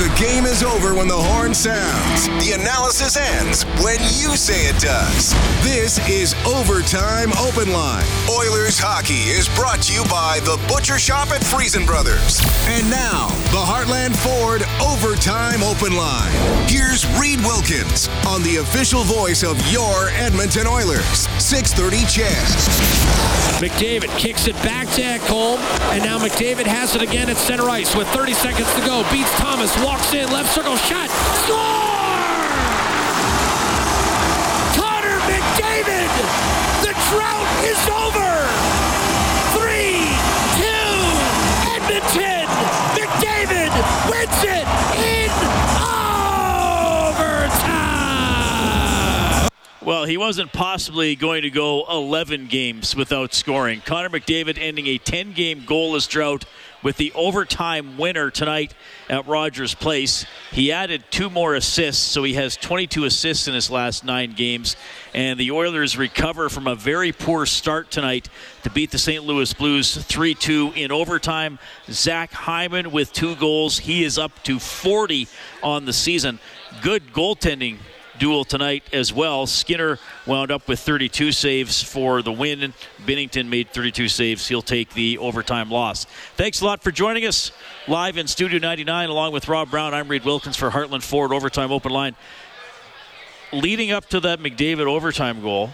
The game is over when the horn sounds. The analysis ends when you say it does. This is Overtime Open Line. Oilers hockey is brought to you by The Butcher Shop at Freson Brothers. And now, the Heartland Ford Overtime Open Line. Here's Reid Wilkins on the official voice of your Edmonton Oilers. 630 CHED. McDavid kicks it back to Ekholm, and now McDavid has it again at center ice with 30 seconds to go. Beats Thomas, walks in, left circle shot, score! Connor McDavid! The drought is over! Three, two, Edmonton! McDavid wins it in overtime! Well, he wasn't possibly going to go 11 games without scoring. Connor McDavid ending a 10 game goalless drought with the overtime winner tonight at Rogers Place. He added two more assists, so he has 22 assists in his last nine games. And the Oilers recover from a very poor start tonight to beat the St. Louis Blues 3 2 in overtime. Zach Hyman with two goals. He is up to 40 on the season. Good goaltending duel tonight as well. Skinner wound up with 32 saves for the win. Binnington made 32 saves. He'll take the overtime loss. Thanks a lot for joining us live in Studio 99 along with Rob Brown. I'm Reid Wilkins for Heartland Ford Overtime Open Line. Leading up to that McDavid overtime goal,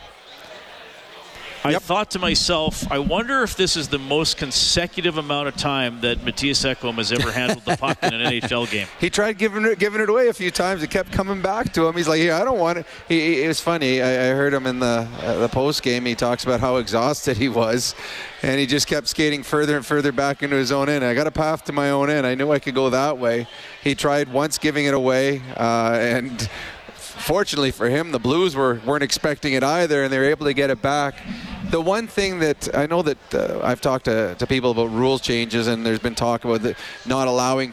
I Yep. thought to myself, I wonder if this is the most consecutive amount of time that Mattias Ekholm has ever handled the puck in an NHL game. He tried giving it, giving it away a few times. It kept coming back to him. He's like, "Yeah, I don't want it." He, it was funny. I, I heard him in the uh, the post game. He talks about how exhausted he was, and he just kept skating further and further back into his own end. I got a path to my own end. I knew I could go that way. He tried once giving it away, uh, and fortunately for him, the Blues were weren't expecting it either, and they were able to get it back. The one thing that I know that uh, I've talked to, to people about rules changes, and there's been talk about the, not allowing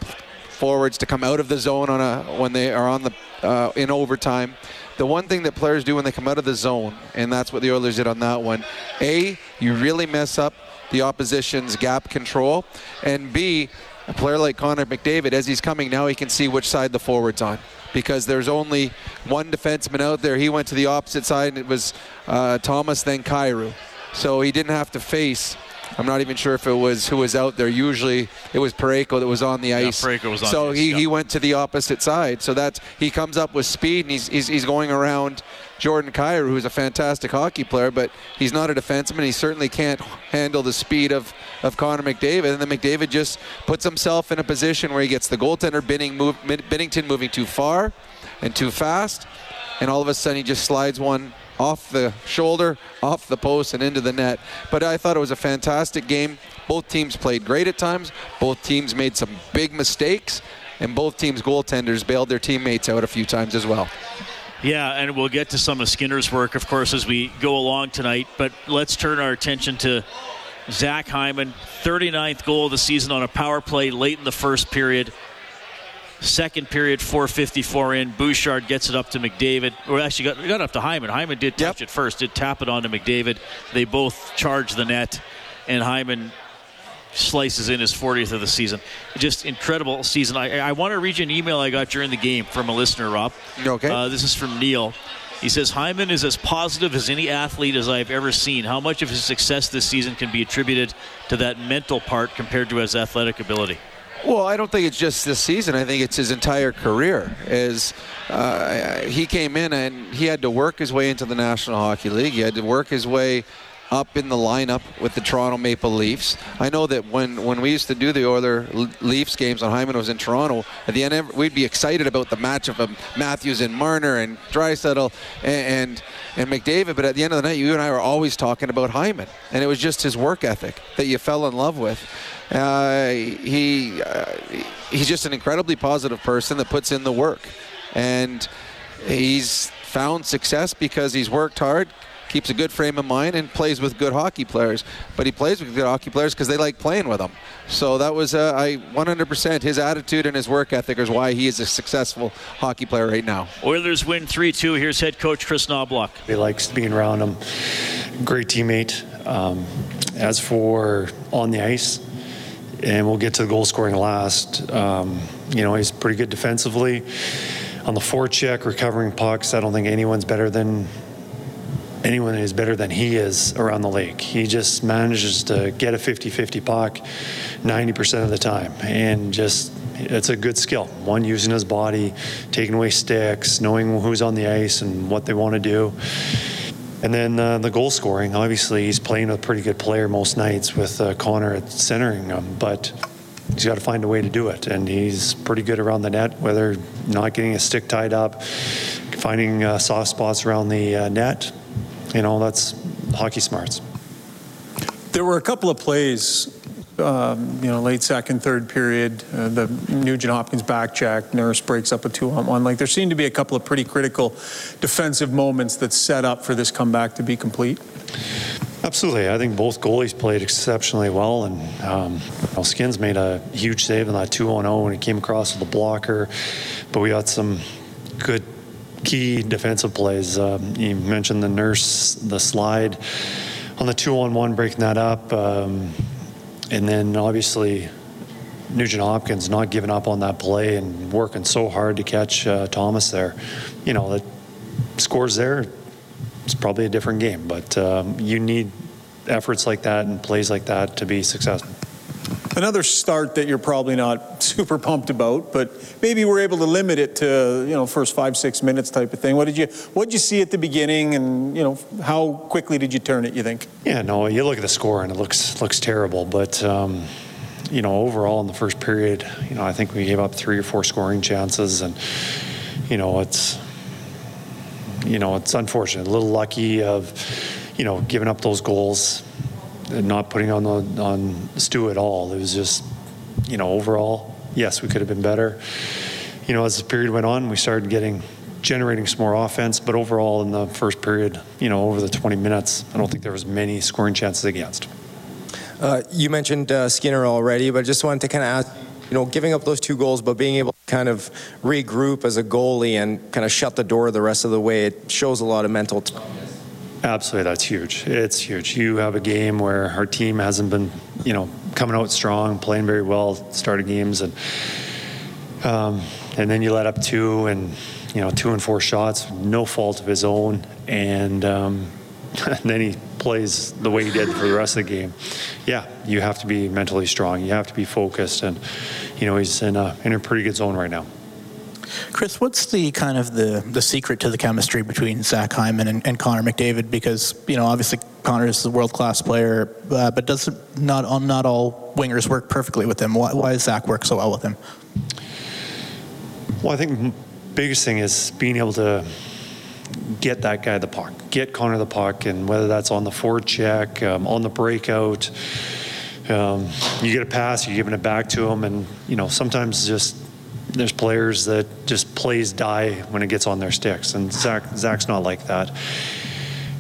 forwards to come out of the zone on a when they are on the uh, in overtime. The one thing that players do when they come out of the zone, and that's what the Oilers did on that one. A, you really mess up the opposition's gap control, and B, a player like Connor McDavid, as he's coming now, he can see which side the forward's on. Because there's only one defenseman out there. He went to the opposite side, and it was uh, Thomas, then Kyrou. So he didn't have to face. I'm not even sure if it was who was out there. Usually it was Parayko that was on the ice. Parayko was on so the ice, he, yeah. he went to the opposite side. So that's he comes up with speed and he's, he's, he's going around Jordan Kyrou, who's a fantastic hockey player, but he's not a defenseman. He certainly can't handle the speed of, of Connor McDavid. And then McDavid just puts himself in a position where he gets the goaltender Binning move, moving too far and too fast. And all of a sudden he just slides one off the shoulder, off the post, and into the net. But I thought it was a fantastic game. Both teams played great at times. Both teams made some big mistakes, and both teams' goaltenders bailed their teammates out a few times as well. Yeah, and we'll get to some of Skinner's work, of course, as we go along tonight. But let's turn our attention to Zach Hyman, 39th goal of the season on a power play late in the first period. Second period, 4:54 in. Bouchard gets it up to McDavid, or actually got, got up to Hyman. Hyman did touch Yep. it first, did tap it onto McDavid. They both charge the net, and Hyman slices in his 40th of the season. Just incredible season. I, I want to read you an email I got during the game from a listener, Rob. Okay. Uh, this is from Neil. He says Hyman is as positive as any athlete as I've ever seen. How much of his success this season can be attributed to that mental part compared to his athletic ability? Well, I don't think it's just this season. I think it's his entire career. As uh, he came in and he had to work his way into the National Hockey League. He had to work his way up in the lineup with the Toronto Maple Leafs. I know that when, when we used to do the Oiler Leafs games when Hyman was in Toronto, at the end we'd be excited about the matchup of Matthews and Marner and Draisaitl and, and and McDavid. But at the end of the night, you and I were always talking about Hyman, and it was just his work ethic that you fell in love with. Uh, he uh, he's just an incredibly positive person that puts in the work, and he's found success because he's worked hard, keeps a good frame of mind, and plays with good hockey players. But he plays with good hockey players because they like playing with him. So that was uh, I 100% his attitude and his work ethic is why he is a successful hockey player right now. Oilers win 3 2. Here's head coach Chris Knoblauch. He likes being around him. Great teammate. Um, as for on the ice, and we'll get to the goal scoring last. Um, you know, he's pretty good defensively. On the forecheck, recovering pucks, I don't think anyone's better than anyone is better than he is around the lake. He just manages to get a 50-50 puck 90% of the time, and just it's a good skill. One using his body, taking away sticks, knowing who's on the ice and what they want to do. And then uh, the goal scoring. Obviously, he's playing with a pretty good player most nights with uh, Connor at centering him, but he's got to find a way to do it. And he's pretty good around the net, whether not getting a stick tied up, finding uh, soft spots around the uh, net. You know, that's hockey smarts. There were a couple of plays um, you know, late second, third period, uh, the Nugent Hopkins back check, Nurse breaks up a two on one. Like there seemed to be a couple of pretty critical defensive moments that set up for this comeback to be complete. Absolutely. I think both goalies played exceptionally well, and um, well, Skins made a huge save in that 2 0 when he came across with the blocker. But we got some good key defensive plays. Um, you mentioned the nurse, the slide on the 2 on 1, breaking that up. Um, and then obviously Nugent Hopkins not giving up on that play and working so hard to catch uh, Thomas there. You know, the scores there, it's probably a different game, but um, you need efforts like that and plays like that to be successful. Another start that you're probably not super pumped about, but maybe we're able to limit it to you know first five six minutes type of thing. What did you what did you see at the beginning, and you know how quickly did you turn it? You think? Yeah, no. You look at the score and it looks looks terrible, but. Um, you know, overall in the first period, you know, I think we gave up three or four scoring chances, and you know, it's you know, it's unfortunate, a little lucky of, you know, giving up those goals not putting on the, on Stu at all. It was just, you know, overall, yes, we could have been better. You know, as the period went on, we started getting generating some more offense, but overall in the first period, you know, over the 20 minutes, I don't think there was many scoring chances against. Uh, you mentioned uh, Skinner already, but I just wanted to kind of ask, you know, giving up those two goals, but being able to kind of regroup as a goalie and kind of shut the door the rest of the way, it shows a lot of mental. T- Absolutely, that's huge. It's huge. You have a game where our team hasn't been, you know, coming out strong, playing very well, starting games, and um, and then you let up two, and you know, two and four shots, no fault of his own, and, um, and then he plays the way he did for the rest of the game. Yeah, you have to be mentally strong. You have to be focused, and you know, he's in a in a pretty good zone right now. Chris, what's the kind of the, the secret to the chemistry between Zach Hyman and, and Connor McDavid? Because you know, obviously Connor is a world class player, uh, but does not not all wingers work perfectly with him? Why, why does Zach work so well with him? Well, I think the biggest thing is being able to get that guy the puck, get Connor the puck, and whether that's on the forward check, um, on the breakout. Um, you get a pass, you're giving it back to him, and you know sometimes just there's players that just plays die when it gets on their sticks, and Zach Zach's not like that.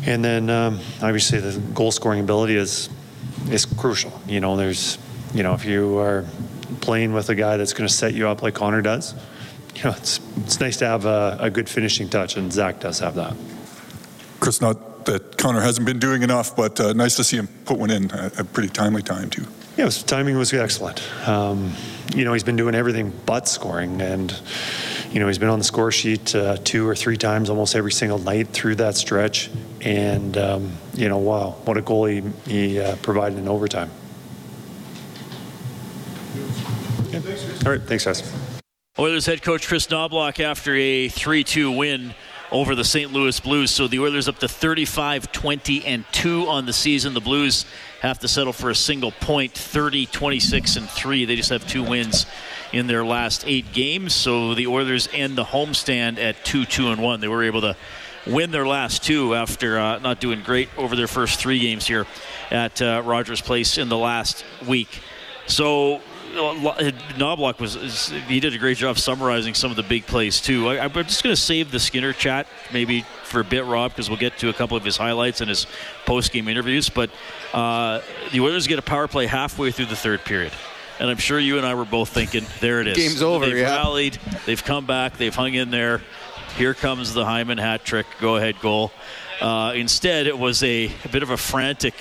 And then um, obviously the goal scoring ability is is crucial. You know, there's you know if you are playing with a guy that's going to set you up like Connor does, you know it's it's nice to have a, a good finishing touch, and Zach does have that. Chris, not that Connor hasn't been doing enough, but uh, nice to see him put one in a, a pretty timely time too. Yeah, his timing was excellent. Um, you know, he's been doing everything but scoring, and you know, he's been on the score sheet uh, two or three times almost every single night through that stretch. And um, you know, wow, what a goal he, he uh, provided in overtime. Yeah. All right, thanks, guys. Oilers head coach Chris Knoblauch after a 3-2 win over the St. Louis Blues. So the Oilers up to 35, 20, and 2 on the season. The Blues have to settle for a single point, 30, 26, and 3. They just have two wins in their last eight games. So the Oilers end the homestand at 2 2 and 1. They were able to win their last two after uh, not doing great over their first three games here at uh, Rogers Place in the last week. So Knoblauch was he did a great job summarizing some of the big plays too. I, am just going to save the Skinner chat maybe for a bit, Rob, because we'll get to a couple of his highlights and his post-game interviews. But uh, the Oilers get a power play halfway through the third period. And I'm sure you and I were both thinking, there it is. Game's over. They've yeah. rallied. They've come back. They've hung in there. Here comes the Hyman hat trick, go ahead goal. Uh, instead, it was a, a, bit of a frantic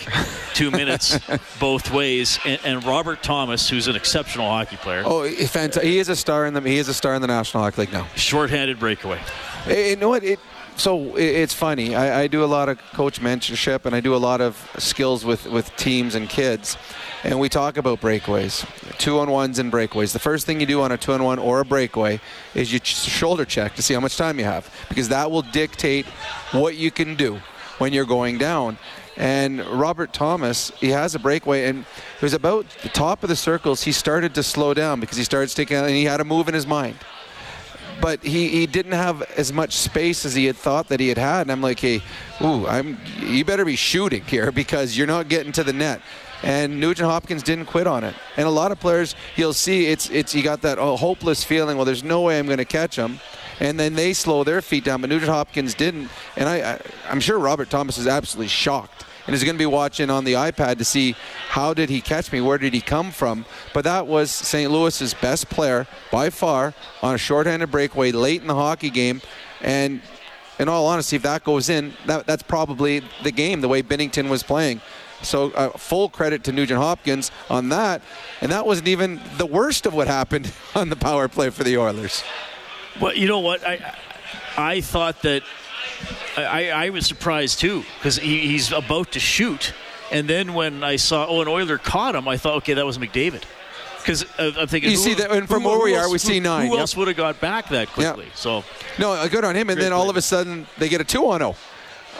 two minutes both ways. And, and, Robert Thomas, who's an exceptional hockey player. Oh, he is a star in the he is a star in the National Hockey League now. Short-handed breakaway. You know what? It, so it's funny. I, I, do a lot of coach mentorship and I do a lot of skills with, with teams and kids. And we talk about breakaways, two on ones and breakaways. The first thing you do on a two on one or a breakaway is you shoulder check to see how much time you have because that will dictate what you can do when you're going down. And Robert Thomas, he has a breakaway, and it was about the top of the circles. He started to slow down because he started sticking out, and he had a move in his mind but he, he didn't have as much space as he had thought that he had had. And I'm like, hey, ooh, I'm you better be shooting here because you're not getting to the net. And Nugent Hopkins didn't quit on it. And a lot of players, you'll see, it's it's you got that oh, hopeless feeling. Well, there's no way I'm going to catch him. And then they slow their feet down, but Nugent Hopkins didn't. And I, I I'm sure Robert Thomas is absolutely shocked and is going to be watching on the iPad to see how did he catch me, where did he come from. But that was St. Louis's best player by far on a shorthanded breakaway late in the hockey game, and in all honesty, if that goes in, that, that's probably the game the way Binnington was playing. So uh, full credit to Nugent Hopkins on that, and that wasn't even the worst of what happened on the power play for the Oilers. Well, you know what I I thought that I, I was surprised too because he, he's about to shoot, and then when I saw oh an Oiler caught him, I thought okay that was McDavid. Because uh, I'm thinking, you see that, and from who, where who we else, are, we see nine. Who yep. else would have got back that quickly? Yep. So, no, uh, good on him. And then all of a sudden, they get a two on zero.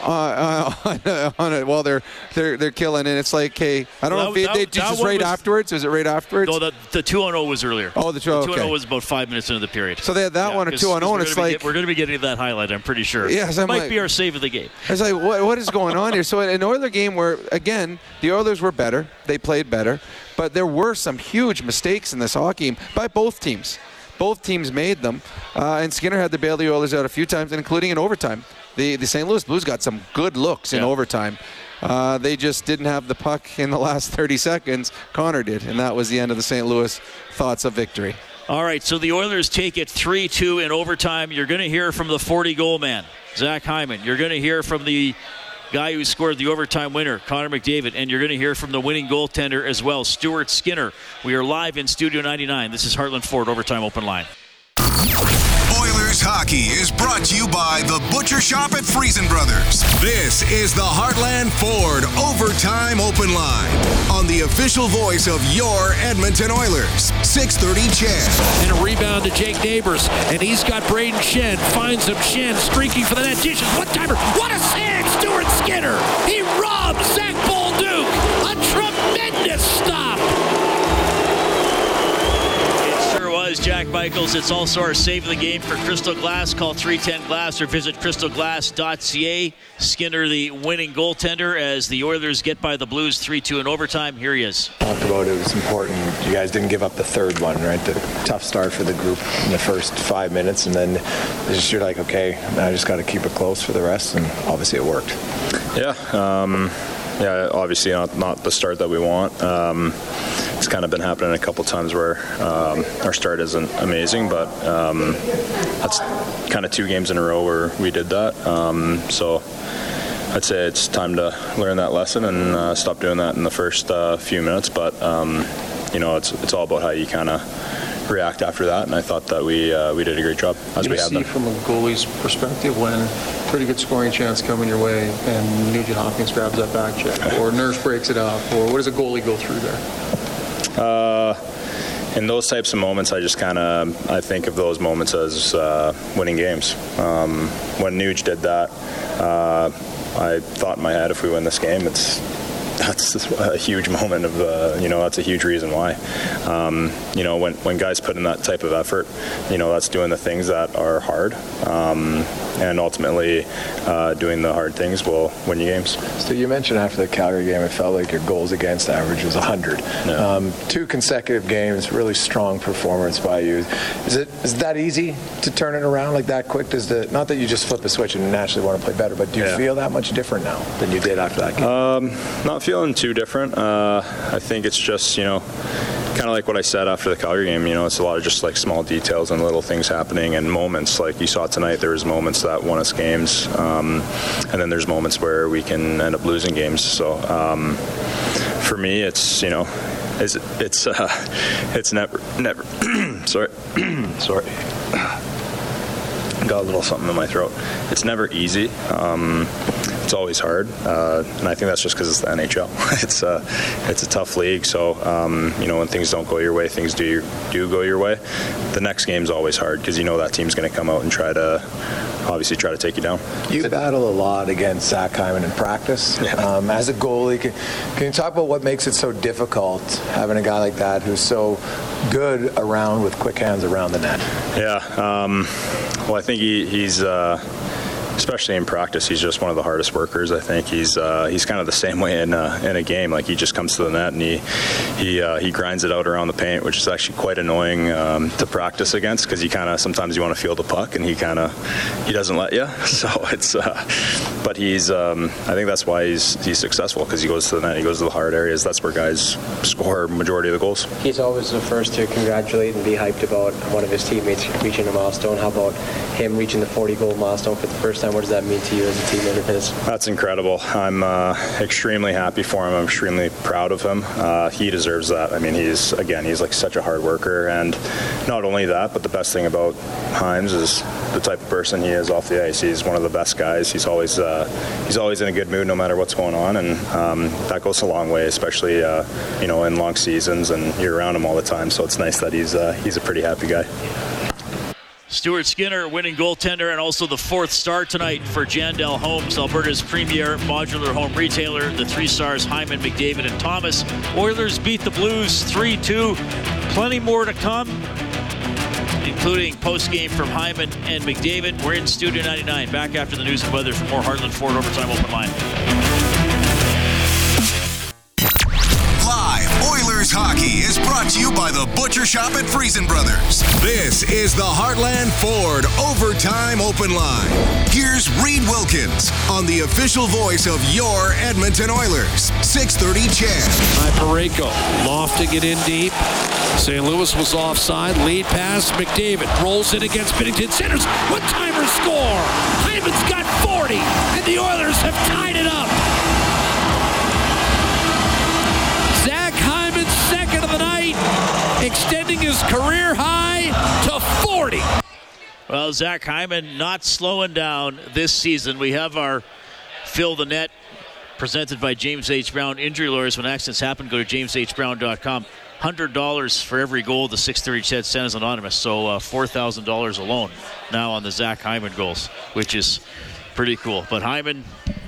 Uh, uh, on it while they're they're they're killing, and it's like, hey, I don't well, know if that, they, they just right was, afterwards. Was it right afterwards? No, the the two on zero was earlier. Oh, the two on zero was about five minutes into the period. So they had that yeah, one, or two on zero, and it's like get, we're going to be getting to that highlight. I'm pretty sure. Yes, it might like, be our save of the game. It's like, what what is going on here? So an Oiler game where again the Oilers were better, they played better, but there were some huge mistakes in this hockey game by both teams. Both teams made them, uh, and Skinner had to bail the Oilers out a few times, including in overtime the, the St. Louis Blues got some good looks in yeah. overtime. Uh, they just didn't have the puck in the last 30 seconds. Connor did, and that was the end of the St. Louis thoughts of victory. All right, so the Oilers take it 3 2 in overtime. You're going to hear from the 40 goal man, Zach Hyman. You're going to hear from the guy who scored the overtime winner, Connor McDavid, and you're going to hear from the winning goaltender as well, Stuart Skinner. We are live in Studio 99. This is Heartland Ford Overtime Open Line. Oilers hockey is brought to you by the Butcher Shop at Freson Brothers. This is the Heartland Ford Overtime Open Line on the official voice of your Edmonton Oilers. 6:30 CHED. And a rebound to Jake Neighbours, and he's got Braden Schenn. Finds him. Schenn streaking for the net. Dishes. What timer? What a save! Stuart Skinner. He robs Zach Bolduc. A tremendous stop. Jack Michaels. It's also our save of the game for Crystal Glass. Call 310 Glass or visit crystalglass.ca. Skinner, the winning goaltender, as the Oilers get by the Blues 3 2 in overtime. Here he is. Talked about it was important. You guys didn't give up the third one, right? The tough start for the group in the first five minutes, and then just you're like, okay, I just got to keep it close for the rest, and obviously it worked. Yeah. Um, yeah, obviously not, not the start that we want. Um, it's kind of been happening a couple times where um, our start isn't amazing, but um, that's kind of two games in a row where we did that. Um, so I'd say it's time to learn that lesson and uh, stop doing that in the first uh, few minutes. But um, you know, it's it's all about how you kind of react after that, and I thought that we uh, we did a great job as we have see from a goalie's perspective when pretty good scoring chance coming your way and Nugent Hopkins grabs that back check, or Nurse breaks it up, or what does a goalie go through there? Uh, in those types of moments, I just kind of I think of those moments as uh, winning games. Um, when Nuge did that, uh, I thought in my head, if we win this game, it's that's a huge moment of uh, you know that's a huge reason why um, you know when, when guys put in that type of effort you know that's doing the things that are hard um, and ultimately uh, doing the hard things will win you games. So you mentioned after the Calgary game, it felt like your goals against average was 100. Yeah. Um, two consecutive games, really strong performance by you. Is it is that easy to turn it around like that quick? Does the not that you just flip the switch and naturally want to play better, but do you yeah. feel that much different now than you did after that game? Um, not feeling too different. Uh, I think it's just you know kind of like what I said after the Calgary game. You know, it's a lot of just like small details and little things happening and moments. Like you saw tonight, there was moments that won us games, um, and then there's moments where we can end up losing games. So um, for me, it's you know, it's it's uh, it's never never. sorry, sorry got a little something in my throat. It's never easy. Um, it's always hard, uh, and I think that's just because it's the NHL. it's a it's a tough league. So um, you know when things don't go your way, things do do go your way. The next game's always hard because you know that team's going to come out and try to obviously try to take you down. You battle a lot against Zach Hyman in practice. Yeah. Um, as a goalie, can, can you talk about what makes it so difficult having a guy like that who's so good around with quick hands around the net? Yeah. Um, well, I think he, he's. Uh, especially in practice, he's just one of the hardest workers. I think he's uh, he's kind of the same way in uh, in a game. Like he just comes to the net and he he uh, he grinds it out around the paint, which is actually quite annoying um, to practice against because you kind of sometimes you want to feel the puck and he kind of he doesn't let you. So it's uh, but he's um, I think that's why he's he's successful because he goes to the net, he goes to the hard areas. That's where guys score majority of the goals. He's always the first to congratulate and be hyped about one of his teammates reaching a milestone. How about him reaching the 40 goal milestone for the first time? What does that mean to you as a teammate of his? That's incredible. I'm uh, extremely happy for him. I'm extremely proud of him. Uh, he deserves that. I mean, he's again, he's like such a hard worker, and not only that, but the best thing about Himes is the type of person he is off the ice. He's one of the best guys. He's always uh, he's always in a good mood no matter what's going on, and um, that goes a long way, especially uh, you know in long seasons and you're around him all the time. So it's nice that he's uh, he's a pretty happy guy. Stuart Skinner, winning goaltender, and also the fourth star tonight for Jandel Homes, Alberta's premier modular home retailer. The three stars Hyman, McDavid, and Thomas. Oilers beat the Blues 3 2. Plenty more to come, including post game from Hyman and McDavid. We're in Studio 99. Back after the news and weather for more Heartland Ford Overtime Open Line. Hockey is brought to you by the Butcher Shop at Freson Brothers. This is the Heartland Ford Overtime Open Line. Here's Reid Wilkins on the official voice of your Edmonton Oilers. 630 CHED. By Parayko, lofting it in deep. St. Louis was offside. Lead pass. McDavid rolls in against Binnington. Centers. One timer score. Hyman's got 40, and the Oilers have tied it up. Extending his career high to 40. Well, Zach Hyman not slowing down this season. We have our fill the net presented by James H. Brown Injury Lawyers. When accidents happen, go to jameshbrown.com. $100 for every goal the 630 CHED sent is anonymous. So uh, $4,000 alone now on the Zach Hyman goals, which is pretty cool. But Hyman,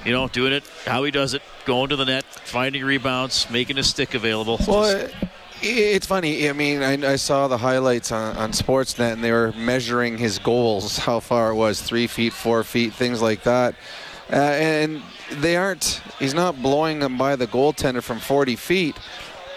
you know, doing it how he does it, going to the net, finding rebounds, making his stick available. Well, it- it's funny. I mean, I, I saw the highlights on, on Sportsnet, and they were measuring his goals, how far it was, three feet, four feet, things like that. Uh, and they aren't. He's not blowing them by the goaltender from 40 feet.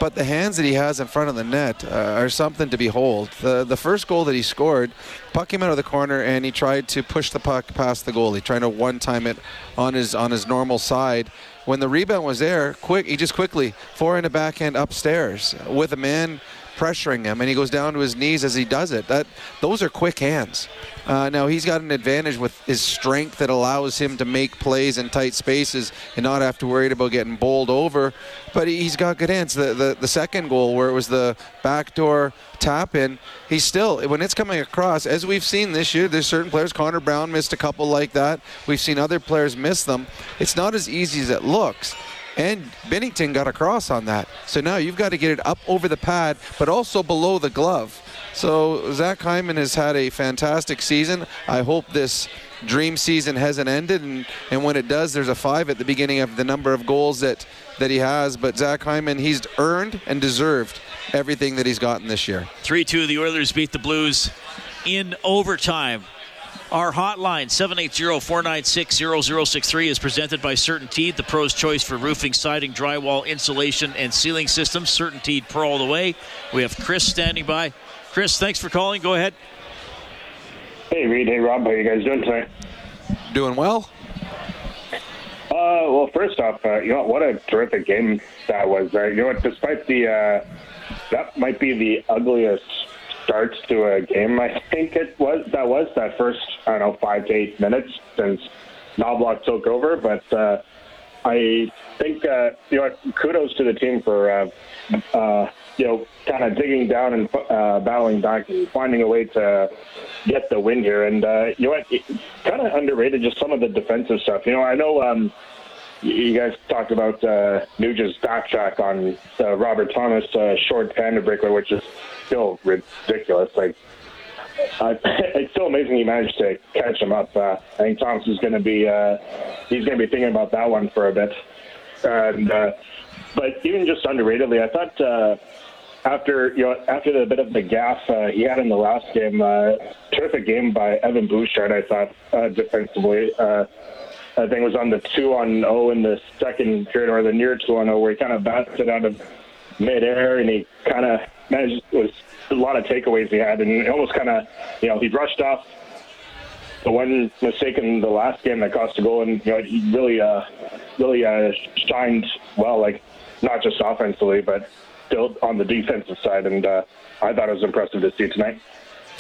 But the hands that he has in front of the net uh, are something to behold. The the first goal that he scored, puck came out of the corner and he tried to push the puck past the goalie, trying to one time it on his on his normal side. When the rebound was there, quick he just quickly forehand a backhand upstairs with a man pressuring him, and he goes down to his knees as he does it. That those are quick hands. Uh, now he's got an advantage with his strength that allows him to make plays in tight spaces and not have to worry about getting bowled over. But he's got good hands. The the, the second goal where it was the backdoor tap in, he's still when it's coming across. As we've seen this year, there's certain players. Connor Brown missed a couple like that. We've seen other players miss them. It's not as easy as it looks. And Binnington got across on that. So now you've got to get it up over the pad, but also below the glove. So Zach Hyman has had a fantastic season. I hope this dream season hasn't ended, and, and when it does, there's a five at the beginning of the number of goals that, that he has. But Zach Hyman, he's earned and deserved everything that he's gotten this year. 3 2, the Oilers beat the Blues in overtime. Our hotline, 780 496 0063, is presented by CertainTeed, the pro's choice for roofing, siding, drywall, insulation, and ceiling systems. CertainTeed Pro all the way. We have Chris standing by. Chris, thanks for calling. Go ahead. Hey, Reid. Hey, Rob. How you guys doing tonight? Doing well. Uh, well, first off, uh, you know what a terrific game that was. Uh, you know what? Despite the uh, that might be the ugliest start to a game. I think it was that was that first I don't know five to eight minutes since Knoblauch took over, but uh, I think uh, you know kudos to the team for uh, uh, you know kind of digging down and uh, battling back and finding a way to get the win here. And uh, you know what, kind of underrated just some of the defensive stuff. You know, I know. Um, you guys talked about uh, Nugent's backtrack on uh, Robert Thomas uh, shorthanded breakaway, which is still ridiculous. Like, uh, it's still amazing he managed to catch him up. Uh, I think Thomas is going to be uh, he's going to be thinking about that one for a bit. And uh, but even just underratedly, I thought uh, after you know after the bit of the gaff uh, he had in the last game, uh, terrific game by Evan Bouchard. I thought uh, defensively. Uh, I think it was on the two on O in the second period, or the near two on O, where he kind of bounced it out of midair, and he kind of managed. Was a lot of takeaways he had, and almost kind of, you know, he brushed off the one mistake in the last game that cost a goal, and you know, he really, uh, really uh, shined well, like not just offensively, but still on the defensive side, and uh, I thought it was impressive to see tonight.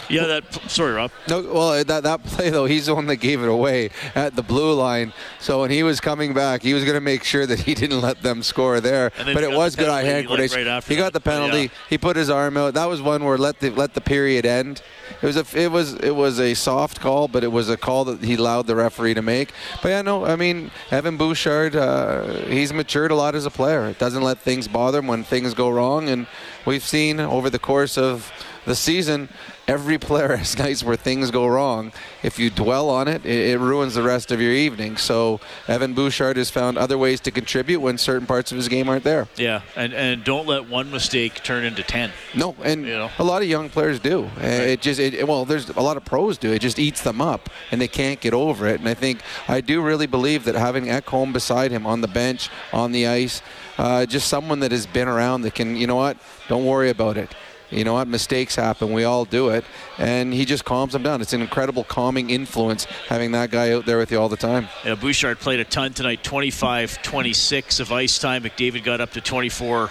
Yeah, that. Sorry, Rob. No, well, that that play though, he's the one that gave it away at the blue line. So when he was coming back, he was going to make sure that he didn't let them score there. But it was good eye hand coordination. Right he got the penalty. Yeah. He put his arm out. That was one where let the let the period end. It was a it was it was a soft call, but it was a call that he allowed the referee to make. But yeah, no, I mean Evan Bouchard, uh, he's matured a lot as a player. It doesn't let things bother him when things go wrong, and we've seen over the course of the season, every player has nights where things go wrong. If you dwell on it, it, it, ruins the rest of your evening. So Evan Bouchard has found other ways to contribute when certain parts of his game aren't there. Yeah, and, and don't let one mistake turn into ten. No, and You know? a lot of young players do. Uh, It just, it, well, there's a lot of pros do. It just eats them up, and they can't get over it. And I think I do really believe that having Ekholm beside him on the bench, on the ice, uh, just someone that has been around that can, you know what, don't worry about it. You know what? Mistakes happen. We all do it. And he just calms them down. It's an incredible calming influence having that guy out there with you all the time. Yeah, Bouchard played a ton tonight 25 26 of ice time. McDavid got up to 24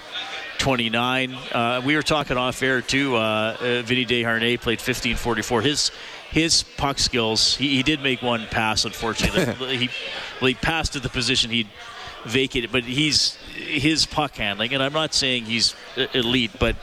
29. Uh, we were talking off air too. Uh, uh, Vinny Desharnais played 15 44. His his puck skills, he, he did make one pass, unfortunately. he, well, he passed to the position he'd vacated, but he's his puck handling, and I'm not saying he's elite, but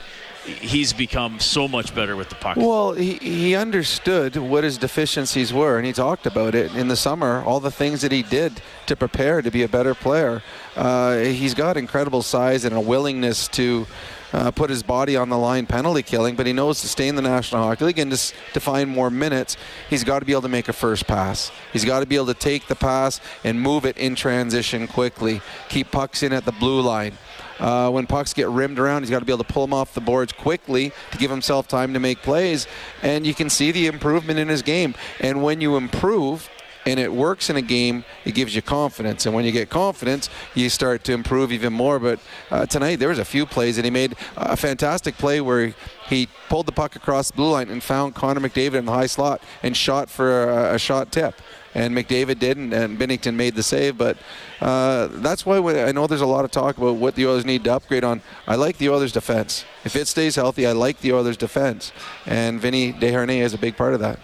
he's become so much better with the puck. Well, he, he understood what his deficiencies were, and he talked about it in the summer, all the things that he did to prepare to be a better player. Uh, he's got incredible size and a willingness to uh, put his body on the line penalty killing, but he knows to stay in the National Hockey League and to, to find more minutes, he's got to be able to make a first pass. He's got to be able to take the pass and move it in transition quickly, keep pucks in at the blue line. Uh, when pucks get rimmed around, he's got to be able to pull them off the boards quickly to give himself time to make plays. And you can see the improvement in his game. And when you improve, and it works in a game, it gives you confidence. And when you get confidence, you start to improve even more. But uh, tonight, there was a few plays, and he made a fantastic play where he pulled the puck across the blue line and found Connor McDavid in the high slot and shot for a, a shot tip. And McDavid did, and, and Binnington made the save. But uh, that's why when, I know there's a lot of talk about what the Oilers need to upgrade on. I like the Oilers' defense. If it stays healthy, I like the Oilers' defense. And Vinny Desharnais is a big part of that.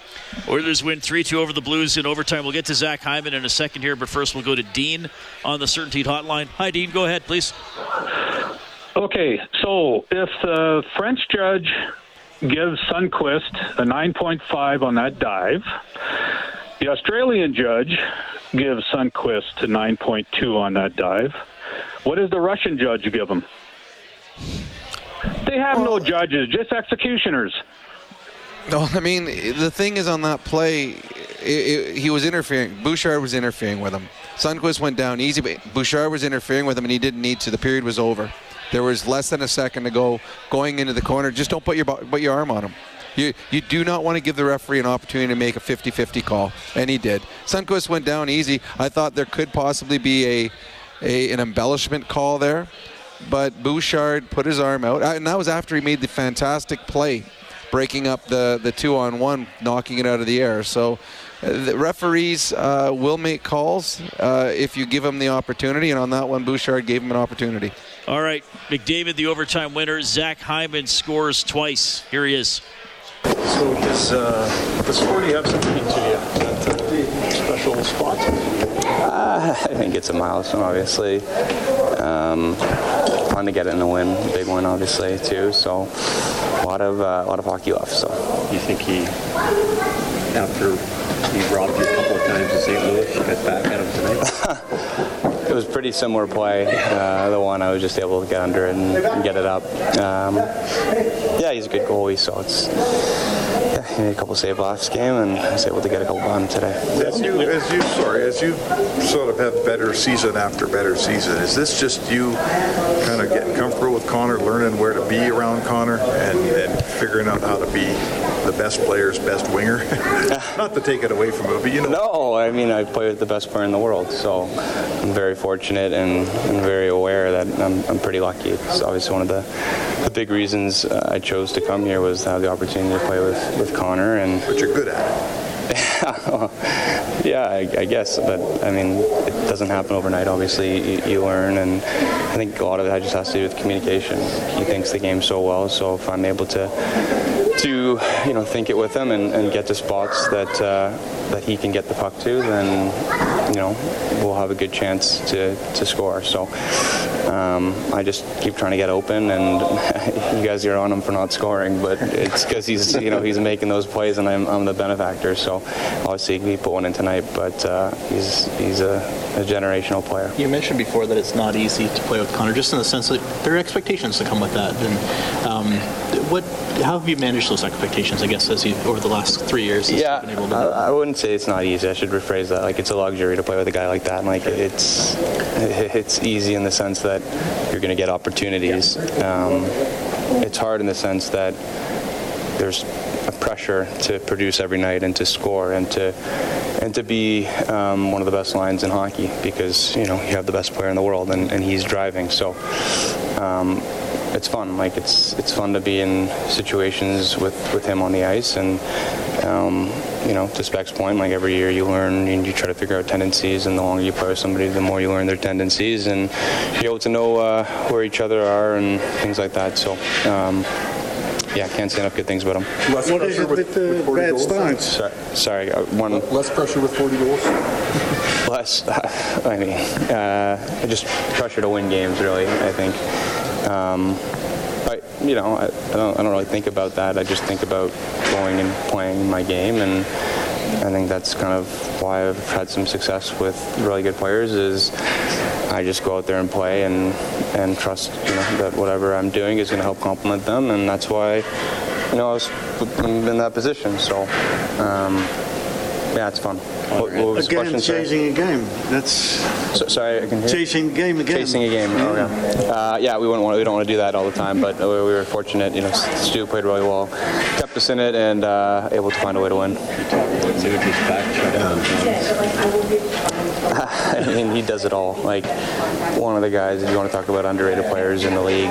Oilers win 3 2 over the Blues in overtime. We'll get to Zach Hyman in a second here, but first we'll go to Dean on the CertainTeed Hotline. Hi, Dean. Go ahead, please. Okay, so if the French judge gives Sundqvist a 9.5 on that dive, the Australian judge gives Sundqvist a 9.2 on that dive. What does the Russian judge give him? They have no judges, just executioners. No, I mean the thing is on that play, it, it, he was interfering. Bouchard was interfering with him. Sundqvist went down easy, but Bouchard was interfering with him, and he didn't need to. The period was over. There was less than a second to go, going into the corner. Just don't put your put your arm on him. You you do not want to give the referee an opportunity to make a 50-50 call, and he did. Sundqvist went down easy. I thought there could possibly be a, a an embellishment call there, but Bouchard put his arm out, and that was after he made the fantastic play, breaking up the the two on one, knocking it out of the air. So. uh, The referees uh, will make calls uh, if you give them the opportunity, and on that one, Bouchard gave him an opportunity. All right, McDavid, the overtime winner. Zach Hyman scores twice. Here he is. So does, uh, does 40 have something to you? Is that a special spot? Uh, I think it's a milestone, obviously. Um, fun to get it in a win, big win, obviously, too. So a lot of uh, a lot of hockey left. So you think he, after he robbed you a couple of times in St. Louis, you got back at him tonight? it was pretty similar play. Uh, the one I was just able to get under it and, get it up. Um, yeah, he's a good goalie, so it's yeah, he made a couple save last game and I was able to get a couple on today. As you, as you, sorry, as you sort of have better season after better season, is this just you kind of getting comfortable with Connor, learning where to be around Connor, and, and figuring out how to be the best player's best winger? Not to take it away from him, but you know. No, I mean I play with the best player in the world, so I'm very fortunate and, and very aware that I'm, I'm pretty lucky. It's obviously one of the, the big reasons uh, I chose to come here was to have the opportunity to play with, with Connor. And but you're good at it. yeah, I, I, guess, but I mean, it doesn't happen overnight. Obviously, you, you, learn, and I think a lot of that just has to do with communication. He thinks the game so well, so if I'm able to to you know think it with him and, and get to spots that uh, that he can get the puck to, then you know we'll have a good chance to to score. So um, I just keep trying to get open, and you guys are on him for not scoring, but it's because he's you know he's making those plays, and I'm, I'm the benefactor. So obviously he put one in tonight, but uh, he's he's a, a, generational player. You mentioned before that it's not easy to play with Connor, just in the sense that there are expectations to come with that. And um, what how have you managed those expectations? I guess as you over the last three years. Yeah, I, I, wouldn't say it's not easy. I should rephrase that. Like it's a luxury to play with a guy like that. And like it's it's easy in the sense that you're going to get opportunities. Um, it's hard in the sense that there's a pressure to produce every night and to score and to and to be um, one of the best lines in hockey because you know you have the best player in the world and, and he's driving. So. Um, it's fun. Like it's it's fun to be in situations with, with him on the ice, and um, you know, to Speck's point, like every year you learn and you try to figure out tendencies, and the longer you play with somebody, the more you learn their tendencies, and you're able to know uh, where each other are and things like that. So. Um, yeah, I can't say enough good things about him. Less what pressure with, with uh, bad starts? Sorry, sorry uh, one. Less pressure with 40 goals. Less. I mean, uh, just pressure to win games. Really, I think. Um, I, you know, I, I, don't, I don't really think about that. I just think about going and playing my game, and I think that's kind of why I've had some success with really good players. Is I just go out there and play and and trust you know that whatever I'm doing is going to help complement them, and that's why you know I was in that position. So um, yeah, it's fun. What, what was again, chasing a game. That's so, sorry. I can hear. Chasing a game again. Chasing a game. Oh yeah. Uh, yeah, we wouldn't want. We don't want to do that all the time, but we, we were fortunate. You know, Stu played really well, kept us in it, and uh, able to find a way to win. I mean, he does it all. Like one of the guys, if you want to talk about underrated players in the league,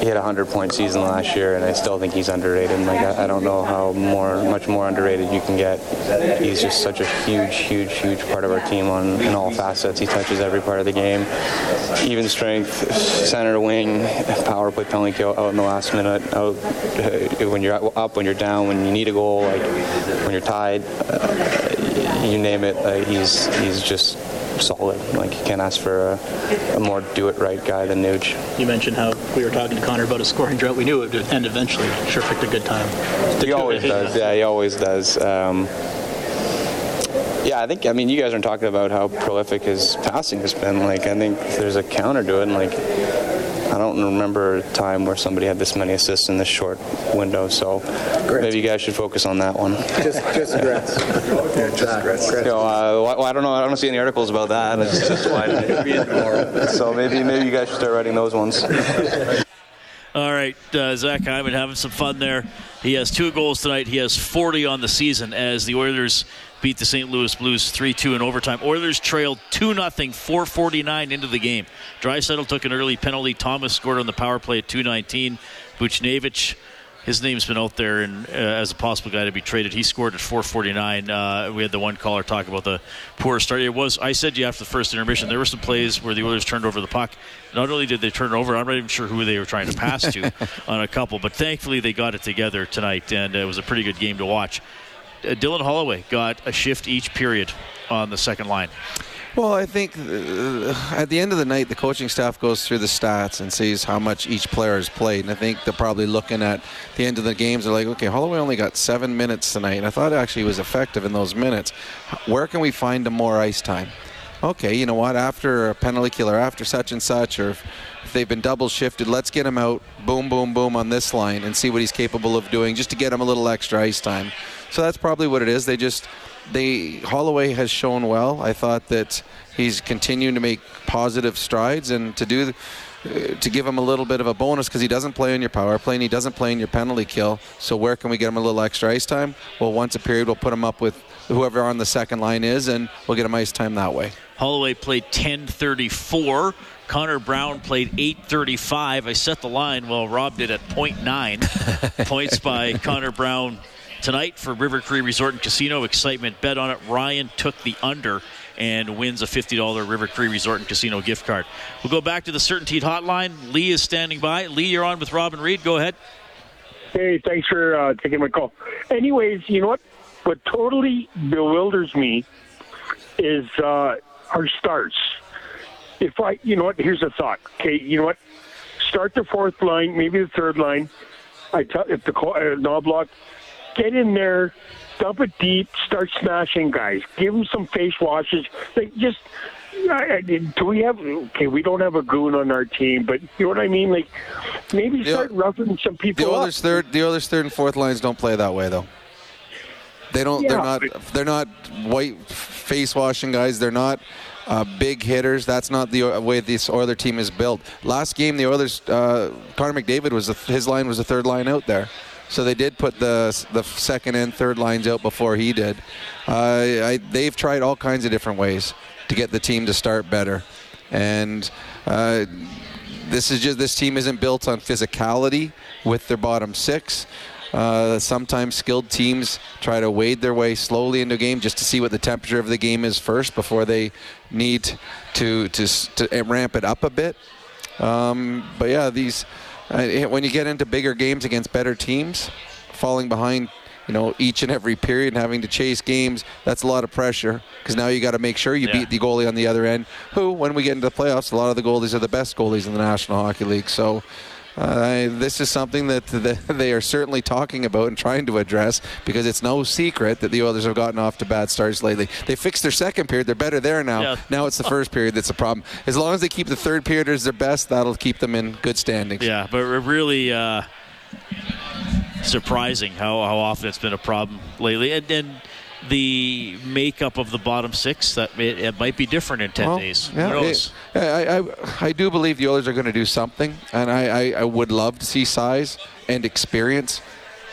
he had a hundred point season last year, and I still think he's underrated. Like I, I don't know how more, much more underrated you can get. He's just such a huge, huge, huge part of our team on in all facets. He touches every part of the game. Even strength, center wing, power play penalty kill out in the last minute, out uh, when you're up, when you're down, when you need a goal, like when you're tied. Uh, you name it, uh, he's he's just solid. Like you can't ask for a, a more do-it-right guy than Nuge. You mentioned how we were talking to Connor about a scoring drought. We knew it would end eventually. Sure picked a good time. He always does. Yeah, he always does. Um, yeah, I think. I mean, you guys are talking about how prolific his passing has been. Like, I think there's a counter to it, and like I don't remember a time where somebody had this many assists in this short window. So Great. maybe you guys should focus on that one. Just, just regrets. yeah, just regrets. You know, uh, well, I don't know. I don't see any articles about that. It's just why. so maybe maybe you guys should start writing those ones. All right, uh, Zach Hyman having some fun there. He has two goals tonight. He has 40 on the season as the Oilers beat the St. Louis Blues 3-2 in overtime. Oilers trailed 2-0, 4:49 into the game. Draisaitl took an early penalty. Thomas scored on the power play at 2:19. Buchnevich his name's been out there and uh, as a possible guy to be traded. He scored at 4:49. Uh, we had the one caller talk about the poor start. It was I said you after the first intermission there were some plays where the Oilers turned over the puck. Not only did they turn it over, I'm not even sure who they were trying to pass to on a couple, but thankfully they got it together tonight, and it was a pretty good game to watch. Uh, Dylan Holloway got a shift each period on the second line. Well, I think uh, at the end of the night, the coaching staff goes through the stats and sees how much each player has played. And I think they're probably looking at the end of the games. They're like, okay, Holloway only got seven minutes tonight, and I thought actually he was effective in those minutes. Where can we find him more ice time? Okay, you know what? After a penalty killer, after such and such, or if, if they've been double shifted, let's get him out, boom, boom, boom on this line and see what he's capable of doing, just to get him a little extra ice time. So that's probably what it is. They just they Holloway has shown well. I thought that he's continuing to make positive strides and to do uh, to give him a little bit of a bonus because he doesn't play in your power play and he doesn't play in your penalty kill. So where can we get him a little extra ice time? Well, once a period, we'll put him up with whoever on the second line is, and we'll get him ice time that way. Holloway played 10:34. Connor Brown played 8:35. I set the line. Well, Rob did at 0.9 points by Connor Brown tonight for River Cree Resort and Casino. Excitement bet on it. Ryan took the under and wins a $50 River Cree Resort and Casino gift card. We'll go back to the CertainTeed hotline. Lee is standing by. Lee, you're on with Rob and Reid. Go ahead. Hey, thanks for uh, taking my call. Anyways, you know what? What totally bewilders me is uh, our starts. If I, you know what? Here's a thought. Okay, you know what? Start the fourth line, maybe the third line. I tell if the uh, Knoblauch get in there, dump it deep, start smashing guys. Give them some face washes. Like just do we have okay we don't have a goon on our team but you know what i mean? Like maybe start roughing some people the others third the others third and fourth lines don't play that way though. They don't Yeah, they're not but- they're not white face washing guys. They're not uh, big hitters. That's not the way this Oiler team is built. Last game the Oilers uh, Connor McDavid was the, his line was the third line out there so they did put the the second and third lines out before he did uh, I, they've tried all kinds of different ways to get the team to start better and uh, this is just this team isn't built on physicality with their bottom six. Uh, sometimes skilled teams try to wade their way slowly into a game just to see what the temperature of the game is first before they need to to, to ramp it up a bit. Um, but yeah, these when you get into bigger games against better teams, falling behind, you know, each and every period and having to chase games, that's a lot of pressure because now you got to make sure you beat the goalie on the other end. Who, when we get into the playoffs, a lot of the goalies are the best goalies in the National Hockey League. So. Uh, this is something that that they are certainly talking about and trying to address because it's no secret that the Oilers have gotten off to bad starts lately. They fixed their second period; they're better there now. Yeah. Now it's the first period that's a problem. As long as they keep the third period as their best, that'll keep them in good standings. Yeah, but really uh, surprising how, how often it's been a problem lately. And, and the makeup of the bottom six, that it, it might be different in 10 Well, days. yeah, Who knows? it- I, I, I do believe the Oilers are going to do something, and I, I, I would love to see size and experience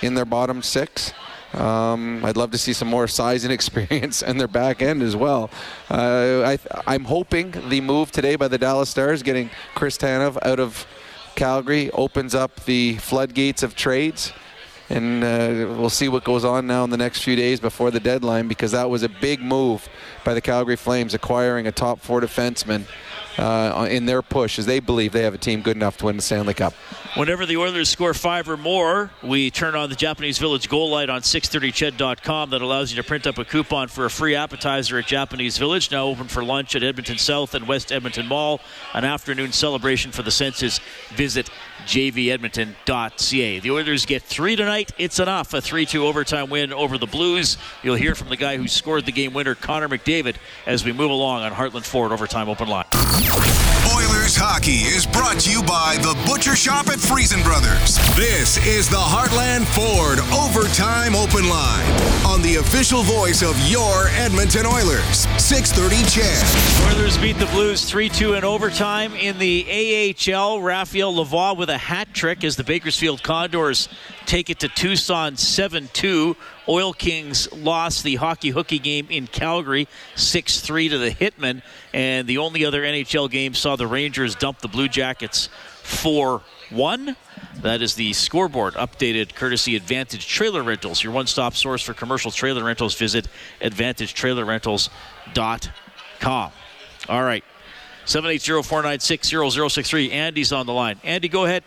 in their bottom six. Um, I'd love to see some more size and experience in their back end as well. Uh, I, I'm hoping the move today by the Dallas Stars, getting Chris Tanev out of Calgary, opens up the floodgates of trades and uh, we'll see what goes on now in the next few days before the deadline because that was a big move by the Calgary Flames acquiring a top four defenseman uh, in their push as they believe they have a team good enough to win the Stanley Cup. Whenever the Oilers score five or more, we turn on the Japanese Village goal light on 630ched.com that allows you to print up a coupon for a free appetizer at Japanese Village, now open for lunch at Edmonton South and West Edmonton Mall. An afternoon celebration for the senses. Visit jvedmonton.ca. The Oilers get three tonight. It's enough. A 3 2 overtime win over the Blues. You'll hear from the guy who scored the game winner, Connor McDavid, as we move along on Heartland Ford Overtime Open Line. Hockey is brought to you by the Butcher Shop at Freson Brothers. This is the Heartland Ford Overtime Open Line on the official voice of your Edmonton Oilers. 630 CHED. Oilers beat the Blues 3 2 in overtime in the AHL. Raphael Lavoie with a hat trick as the Bakersfield Condors take it to Tucson 7 2. Oil Kings lost the hockey hooky game in Calgary 6 3 to the Hitmen. And the only other NHL game saw the Rangers dump the Blue Jackets 4 one. That is the scoreboard updated courtesy Advantage Trailer Rentals, your one stop source for commercial trailer rentals. Visit AdvantageTrailerRentals.com. All right. 780 496 0063. Andy's on the line. Andy, go ahead.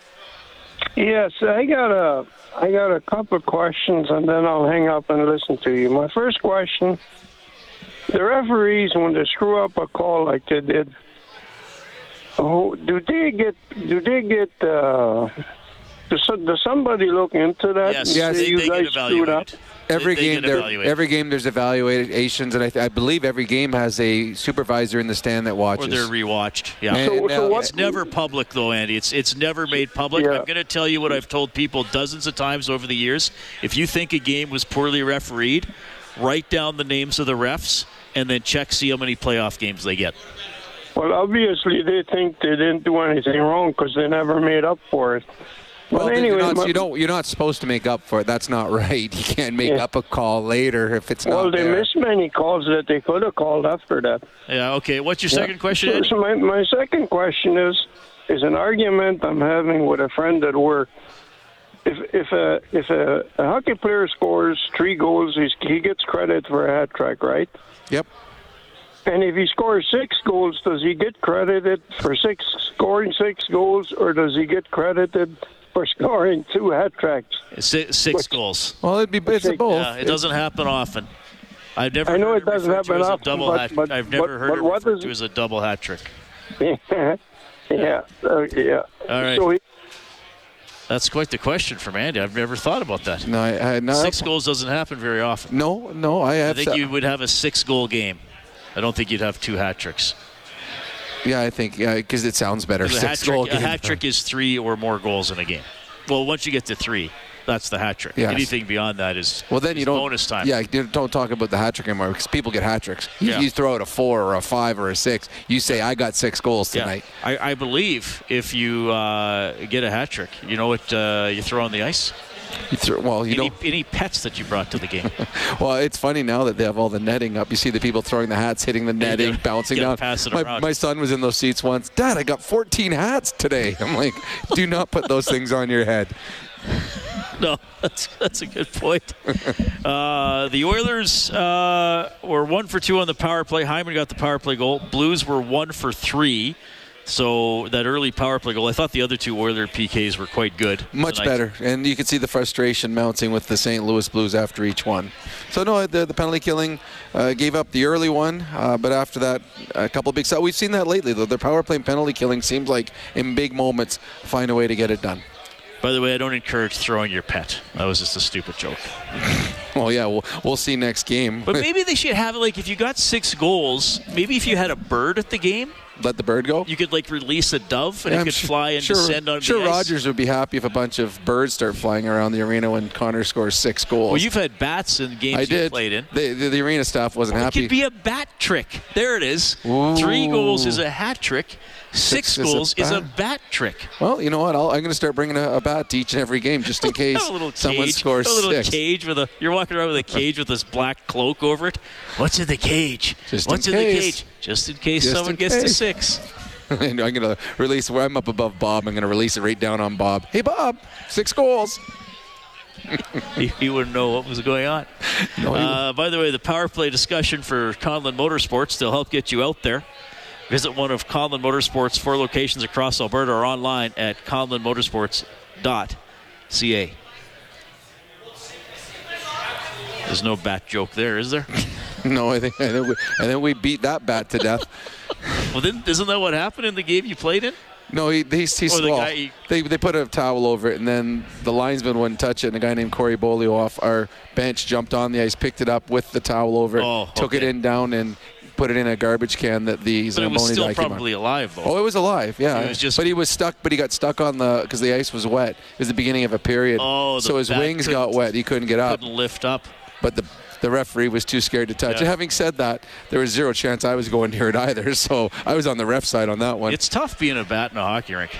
Yes, I got a I got a couple of questions, and then I'll hang up and listen to you. My first question: The referees, when they screw up a call like they did, oh, do they get do they get uh, does, does somebody look into that? Yes, Say they- you they guys screwed up. Every They- they game, get there, every game, there's evaluations, and I, th- I believe every game has a supervisor in the stand that watches. Or they're rewatched. Yeah. And- So- so what- it's never public though, Andy. It's it's never made public. I'm going to tell you what I've told people dozens of times over the years. If you think a game was poorly refereed, write down the names of the refs and then check see how many playoff games they get. Well, obviously they think they didn't do anything wrong because they never made up for it. Well, But then anyway, you're, not, you don't, you're not supposed to make up for it. That's not right. You can't make Yeah. up a call later if it's well, not they there. missed many calls that they could have called after that. Yeah. Okay. What's your Yeah. second question? So, so my, my second question is is an argument I'm having with a friend at work. If if a if a, a hockey player scores three goals, he's, he gets credit for a hat trick, right? Yep. And if he scores six goals, does he get credited for six scoring six goals, or does he get credited for scoring two hat tricks? Six, six goals. Well, it'd be it's a both. Yeah, it doesn't happen often. I've never I know heard it doesn't happen a often, double but- hat, but, I've never but, heard but it what referred to as a double hat trick. yeah, uh, yeah. All right. So he, That's quite the question from Andy. I've never thought about that. No, I, I, no, Six goals doesn't happen very often. No, no, I I think to- you would have a six-goal game. I don't think you'd have two hat tricks. Yeah, I think yeah, because it sounds better. A hat, Six goal trick, a hat trick is three or more goals in a game. Well, once you get to three, that's the hat trick. Yes. Anything beyond that is Well, then you don't. bonus time. Yeah, you don't talk about the hat trick anymore because people get hat tricks. You, Yeah. you throw out a four or a five or a six. You say, "I got six goals Yeah. tonight." I, I believe if you uh, get a hat trick, you know what uh, you throw on the ice? You throw, well, you any, don't. any pets that you brought to the game. Well, it's funny now that they have all the netting up. You see the people throwing the hats, hitting the netting, gotta- bouncing down. my, my son was in those seats once. Dad, I got 14 hats today. I'm like, do not put those things on your head. no, that's that's a good point. Uh, the Oilers uh, were one for two on the power play. Hyman got the power play goal. Blues were one for three. So that early power play goal, I thought the other two Oiler PKs were quite good. Much tonight. better, and you could see the frustration mounting with the St. Louis Blues after each one. So no, the, the penalty killing uh, gave up the early one, uh, but after that, a couple big. So we've seen that lately, though. Their power play and penalty killing seems like in big moments find a way to get it done. By the way, I don't encourage throwing your pet. That was just a stupid joke. Well, yeah, we'll, we'll see next game. But maybe they should have it like if you got six goals, maybe if you had a bird at the game, let the bird go. you could like release a dove and Yeah, it I'm could sure- fly and sure, descend on Sure, the ice. Rogers would be happy if a bunch of birds start flying around the arena when Connor scores six goals. Well, you've had bats in games I you did. played in. The, the, the arena staff wasn't It happy. could be a bat trick. There it is. Three goals is a hat trick. Six, Six is a goals is a bat. trick. Well, you know what? I'll, I'm going to start bringing a, a bat to each and every game just in case someone cage, scores a little six. cage with a. You're walking around with a cage with this black cloak over it. What's in the cage? Just What's in, case. the cage? Just in case Just someone in gets to six. and I'm going to release where I'm up above Bob. I'm going to release it right down on Bob. Hey, Bob, six goals. he, he wouldn't know what was going on. No, uh, by the way, the power play discussion for Conlon Motorsports, they'll help get you out there. Visit one of Conlon Motorsports' four locations across Alberta or online at conlonmotorsports.ca. There's no bat joke there, is there? No, I think, I think, we, I think we beat that bat to death. well, then, isn't that what happened in the game you played in? No, he, he's, he's the guy- he- they, they put a towel over it, and then the linesman wouldn't touch it. And a guy named Corey Bolio off our bench jumped on the ice, picked it up with the towel over it, Oh, took it in down, and put it in a garbage can that the But it was still came on. probably alive, though. Oh, it was alive, yeah. It was just- but he was stuck. But he got stuck on the because the ice was wet. It was the beginning of a period. Oh, the so his wings got wet. He couldn't get up. Couldn't lift up. But the the referee was too scared to touch. Yeah. And having said that, there was zero chance I was going near it either. So I was on the ref side on that one. It's tough being a bat in a hockey rink.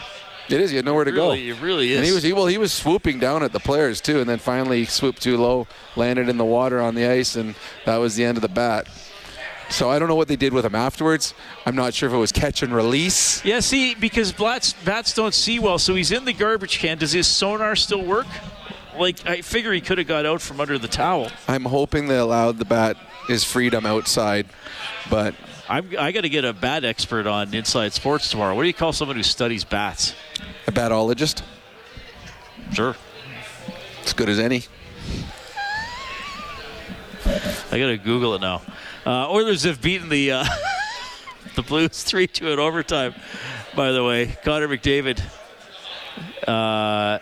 It is. You had nowhere to Really- go. it really is. And he was he, well. He was swooping down at the players too, and then finally he swooped too low, landed in the water on the ice, and that was the end of the bat. So I don't know what they did with him afterwards. I'm not sure if it was catch and release. Yeah, see, because bats, bats don't see well, so he's in the garbage can. Does his sonar still work? Like, I figure he could have got out from under the towel. I'm hoping they allowed the bat his freedom outside, but I'm, I got to get a bat expert on Inside Sports tomorrow. What do you call someone who studies bats? a batologist, Sure. as good as any. I got to Google it now. Uh, Oilers have beaten the uh, the Blues 3 2 in overtime, by the way. Connor McDavid. Uh,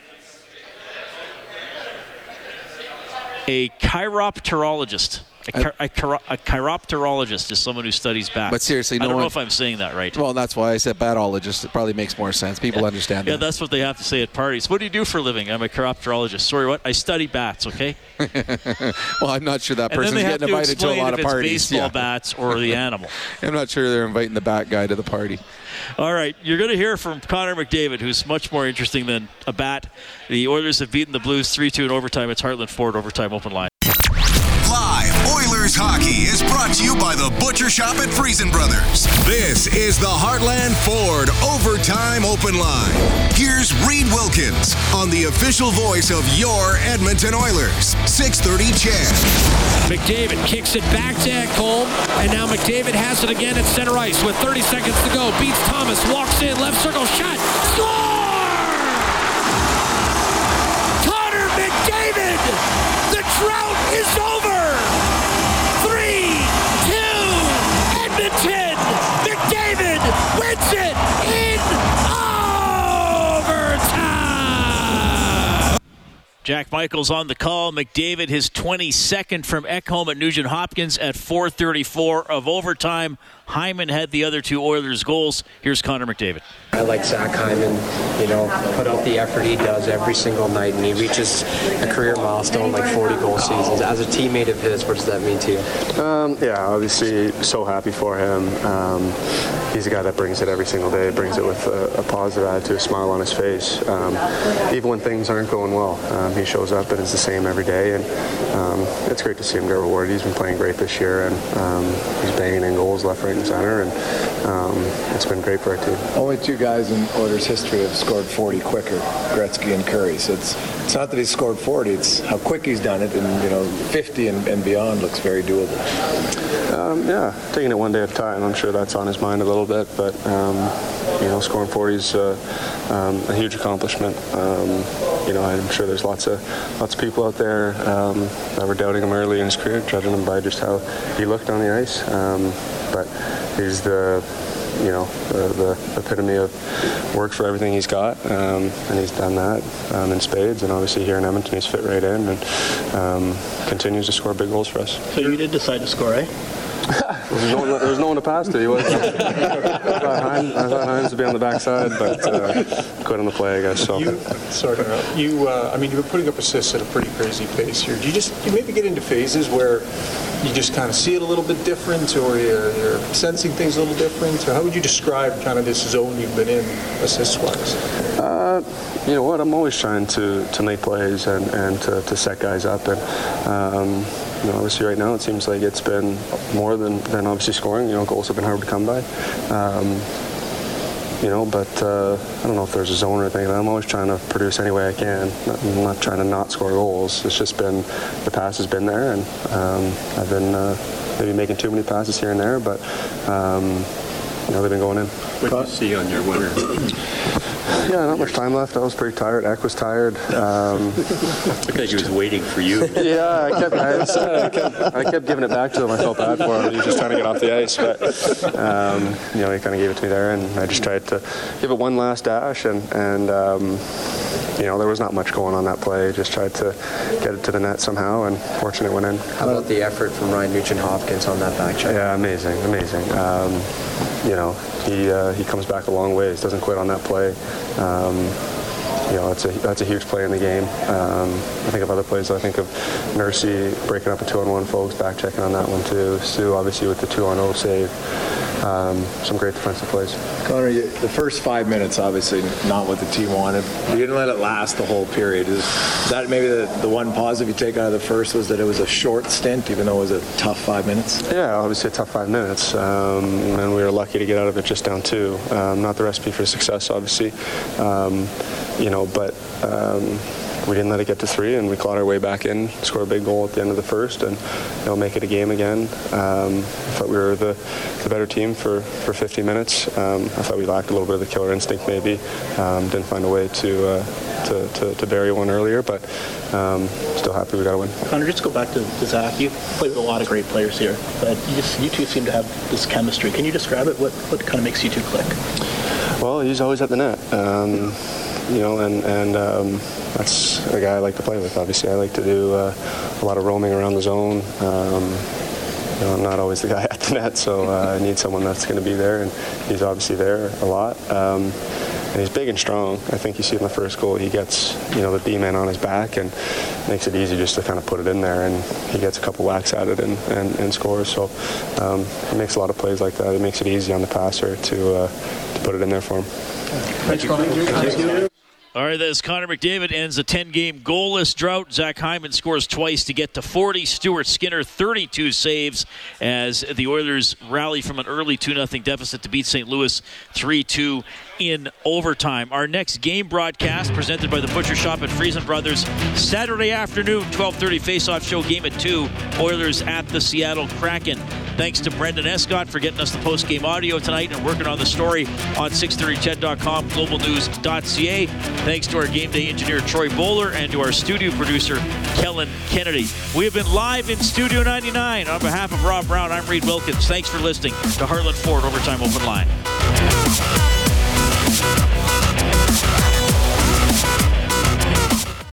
a chiropterologist. A, chi- a, chiro- a chiropterologist is someone who studies bats. But seriously, I don't know if I'm saying that right. Well, that's why I said batologist. It probably makes more sense. People understand that. Yeah, that. that's what they have to say at parties. What do you do for a living? I'm a chiropterologist. Sorry, what? I study bats. Okay. well, I'm not sure that and person's getting to invited to a lot if of it's parties. baseball Yeah. bats or the animal. I'm not sure they're inviting the bat guy to the party. All right, you're going to hear from Connor McDavid, who's much more interesting than a bat. The Oilers have beaten the Blues 3-2 in overtime. It's Heartland Ford overtime open line. Hockey is brought to you by the Butcher Shop at Freson Brothers. This is the Heartland Ford Overtime Open Line. Here's Reid Wilkins on the official voice of your Edmonton Oilers. 630 CHED. McDavid kicks it back to Ekholm, and now McDavid has it again at center ice with 30 seconds to go. Beats Thomas, walks in, left circle, shot, score! Connor McDavid! The drought is over! Jack Michaels on the call. McDavid, his 22nd from Ekholm at Nugent Hopkins at 4:34 of overtime. Hyman had the other two Oilers goals. Here's Connor McDavid. I like Zach Hyman, you know, put out the effort he does every single night, and he reaches a career milestone like 40 goal seasons. As a teammate of his, what does that mean to you? Um, yeah, obviously, so happy for him. Um, he's a guy that brings it every single day, brings it with a, a positive attitude, a smile on his face. Um, even when things aren't going well, um, he shows up and it's the same every day. And um, it's great to see him get rewarded. He's been playing great this year, and um, he's banging in goals left, right, center. And um, it's been great for our team. Only two guys in Oilers history have scored 40 quicker, Gretzky and Kurri. So it's it's not that he's scored 40; it's how quick he's done it, and you know, 50 and, and beyond looks very doable. Um, yeah, taking it one day at a time. I'm sure that's on his mind a little bit, but um, you know, scoring 40 is uh, um, a huge accomplishment. Um, you know, I'm sure there's lots of lots of people out there um, that were doubting him early in his career, judging him by just how he looked on the ice. Um, but he's the you know, the, the epitome of work for everything he's got, um, and he's done that um, in spades. And obviously here in Edmonton, he's fit right in and um, continues to score big goals for us. So you did decide to score, eh? There's no, one, there was no one to pass to. He was. I thought Hines, I thought Hines would be on the backside, but uh, quit on the play, I guess. So. You, sorry. You, uh, I mean, you were putting up assists at a pretty crazy pace here. Do you just, you maybe get into phases where you just kind of see it a little bit different, or you're, you're sensing things a little different? Or how would you describe kind of this zone you've been in, assist-wise? Uh, you know what? I'm always trying to, to make plays and, and to, to set guys up. And um, you know, obviously right now it seems like it's been more than, than obviously scoring. You know, goals have been hard to come by. Um, you know, but uh, I don't know if there's a zone or anything. I'm always trying to produce any way I can. I'm not trying to not score goals. It's just been the pass has been there, and um, I've been uh, maybe making too many passes here and there, but um, you know they've been going in. What do you see on your winner? Yeah, not much time left. I was pretty tired. Eck was tired. Um, Looked like he was waiting for you. yeah, I kept, I, I, kept, I kept giving it back to him. I felt bad for him. He was just trying to get off the ice, but um, you know he kind of gave it to me there, and I just tried to give it one last dash, and and um, you know there was not much going on that play. Just tried to get it to the net somehow, and fortunate went in. How about the effort from Ryan Nugent Hopkins on that back check? Yeah, amazing, amazing. Um, you know, he uh, he comes back a long ways. Doesn't quit on that play. Um, you know, that's a that's a huge play in the game. Um, I think of other plays. I think of Nursey breaking up a two-on-one, folks back checking on that one too. Stu obviously with the two-on-zero save. Um, some great defensive plays. Connor, you, the first five minutes, obviously not what the team wanted. You didn't let it last the whole period. Is, is that maybe the, the one positive you take out of the first was that it was a short stint, even though it was a tough five minutes? Yeah, obviously a tough five minutes, um, and we were lucky to get out of it just down two. Um, not the recipe for success, obviously, um, you know, but um, we didn't let it get to three, and we clawed our way back in, score a big goal at the end of the first, and you know make it a game again. Um, I thought we were the, the better team for, for 50 minutes. Um, I thought we lacked a little bit of the killer instinct, maybe. Um, didn't find a way to, uh, to, to, to bury one earlier, but um, still happy we got a win. Connor, just go back to, to Zach. You've played with a lot of great players here, but you, just, you two seem to have this chemistry. Can you describe it? What what kind of makes you two click? Well, he's always at the net. Um, you know, and and um, that's a guy I like to play with. Obviously, I like to do uh, a lot of roaming around the zone. Um, you know, I'm not always the guy at the net, so uh, I need someone that's going to be there, and he's obviously there a lot. Um, and he's big and strong. I think you see in the first goal, he gets you know the D-man on his back and makes it easy just to kind of put it in there, and he gets a couple whacks at it and, and, and scores. So um, he makes a lot of plays like that. It makes it easy on the passer to uh, to put it in there for him. Thanks, Connor. All right, as Connor McDavid ends a 10 game goalless drought. Zach Hyman scores twice to get to 40. Stuart Skinner, 32 saves as the Oilers rally from an early 2 0 deficit to beat St. Louis 3 2 in overtime. Our next game broadcast presented by the Butcher Shop at Freson Brothers Saturday afternoon, 12:30 face-off show game at 2. Oilers at the Seattle Kraken. Thanks to Brendan Escott for getting us the post-game audio tonight and working on the story on 630ched.com, globalnews.ca. Thanks to our game day engineer Troy Bowler and to our studio producer Kellen Kennedy. We have been live in Studio 99 on behalf of Rob Brown. I'm Reid Wilkins. Thanks for listening to Heartland Ford Overtime Open Line.